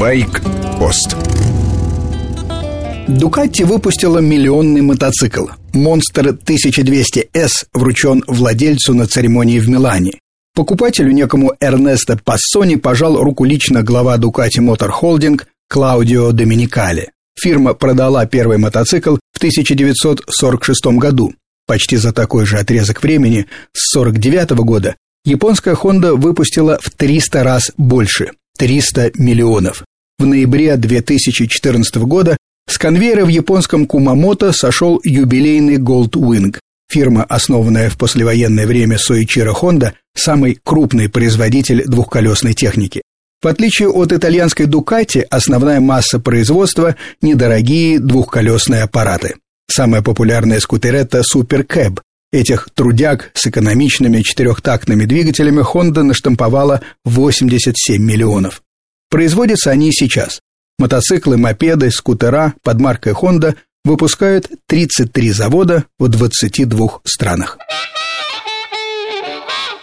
Байк-пост Дукатти выпустила миллионный мотоцикл. Монстр 1200S вручен владельцу на церемонии в Милане. Покупателю некому Эрнесто Пассони пожал руку лично глава Дукати Мотор Холдинг Клаудио Доминикали. Фирма продала первый мотоцикл в 1946 году. Почти за такой же отрезок времени, с 1949 года, японская Honda выпустила в 300 раз больше – 300 миллионов. В ноябре 2014 года с конвейера в японском Кумамото сошел юбилейный Gold Wing. Фирма, основанная в послевоенное время Soichiro Honda, самый крупный производитель двухколесной техники. В отличие от итальянской Ducati, основная масса производства – недорогие двухколесные аппараты. Самая популярная скутеретта Super Cab. Этих трудяг с экономичными четырехтактными двигателями Honda наштамповала 87 миллионов. Производятся они и сейчас. Мотоциклы, мопеды, скутера под маркой Honda выпускают 33 завода в 22 странах.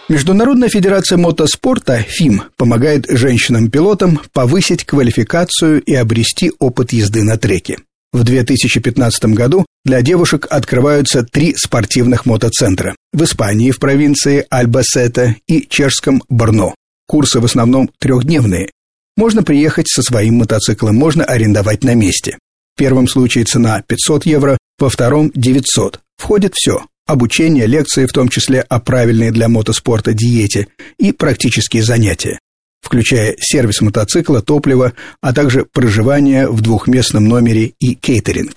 Международная федерация мотоспорта ФИМ помогает женщинам-пилотам повысить квалификацию и обрести опыт езды на треке. В 2015 году для девушек открываются три спортивных мотоцентра в Испании в провинции Альбасета и чешском Борно. Курсы в основном трехдневные. Можно приехать со своим мотоциклом, можно арендовать на месте. В первом случае цена 500 евро, во втором 900. Входит все обучение, лекции, в том числе о правильной для мотоспорта диете и практические занятия, включая сервис мотоцикла, топливо, а также проживание в двухместном номере и кейтеринг.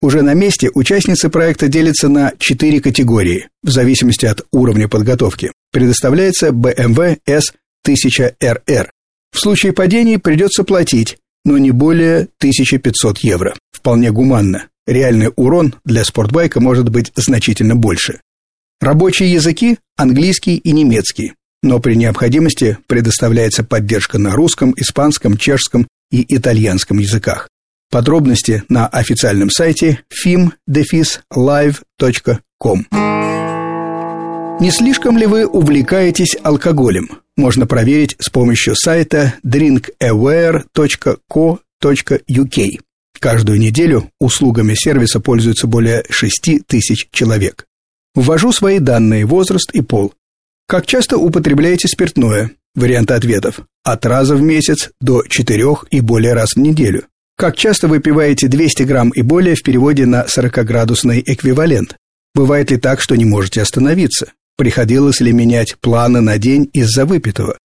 Уже на месте участницы проекта делятся на четыре категории в зависимости от уровня подготовки. Предоставляется BMW S1000RR. В случае падений придется платить, но не более 1500 евро. Вполне гуманно. Реальный урон для спортбайка может быть значительно больше. Рабочие языки – английский и немецкий, но при необходимости предоставляется поддержка на русском, испанском, чешском и итальянском языках. Подробности на официальном сайте fim-live.com. Не слишком ли вы увлекаетесь алкоголем? Можно проверить с помощью сайта drinkaware.co.uk. Каждую неделю услугами сервиса пользуются более 6 тысяч человек. Ввожу свои данные, возраст и пол. Как часто употребляете спиртное? Варианты ответов. От раза в месяц до 4 и более раз в неделю. Как часто выпиваете 200 грамм и более в переводе на 40-градусный эквивалент? Бывает ли так, что не можете остановиться? Приходилось ли менять планы на день из-за выпитого?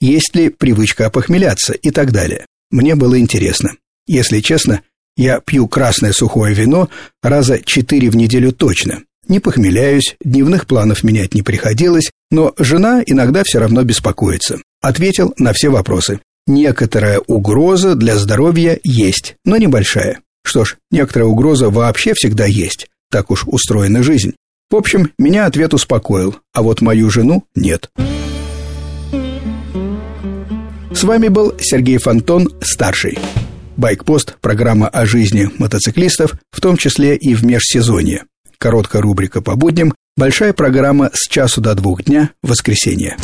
Есть ли привычка опохмеляться и так далее? Мне было интересно. Если честно, я пью красное сухое вино раза четыре в неделю точно. Не похмеляюсь, дневных планов менять не приходилось, но жена иногда все равно беспокоится. Ответил на все вопросы. Некоторая угроза для здоровья есть, но небольшая. Что ж, некоторая угроза вообще всегда есть. Так уж устроена жизнь. В общем, меня ответ успокоил, а вот мою жену нет. С вами был Сергей Фонтон, старший. Байкпост – программа о жизни мотоциклистов, в том числе и в межсезонье. Короткая рубрика по будням, большая программа с часу до двух дня, воскресенье.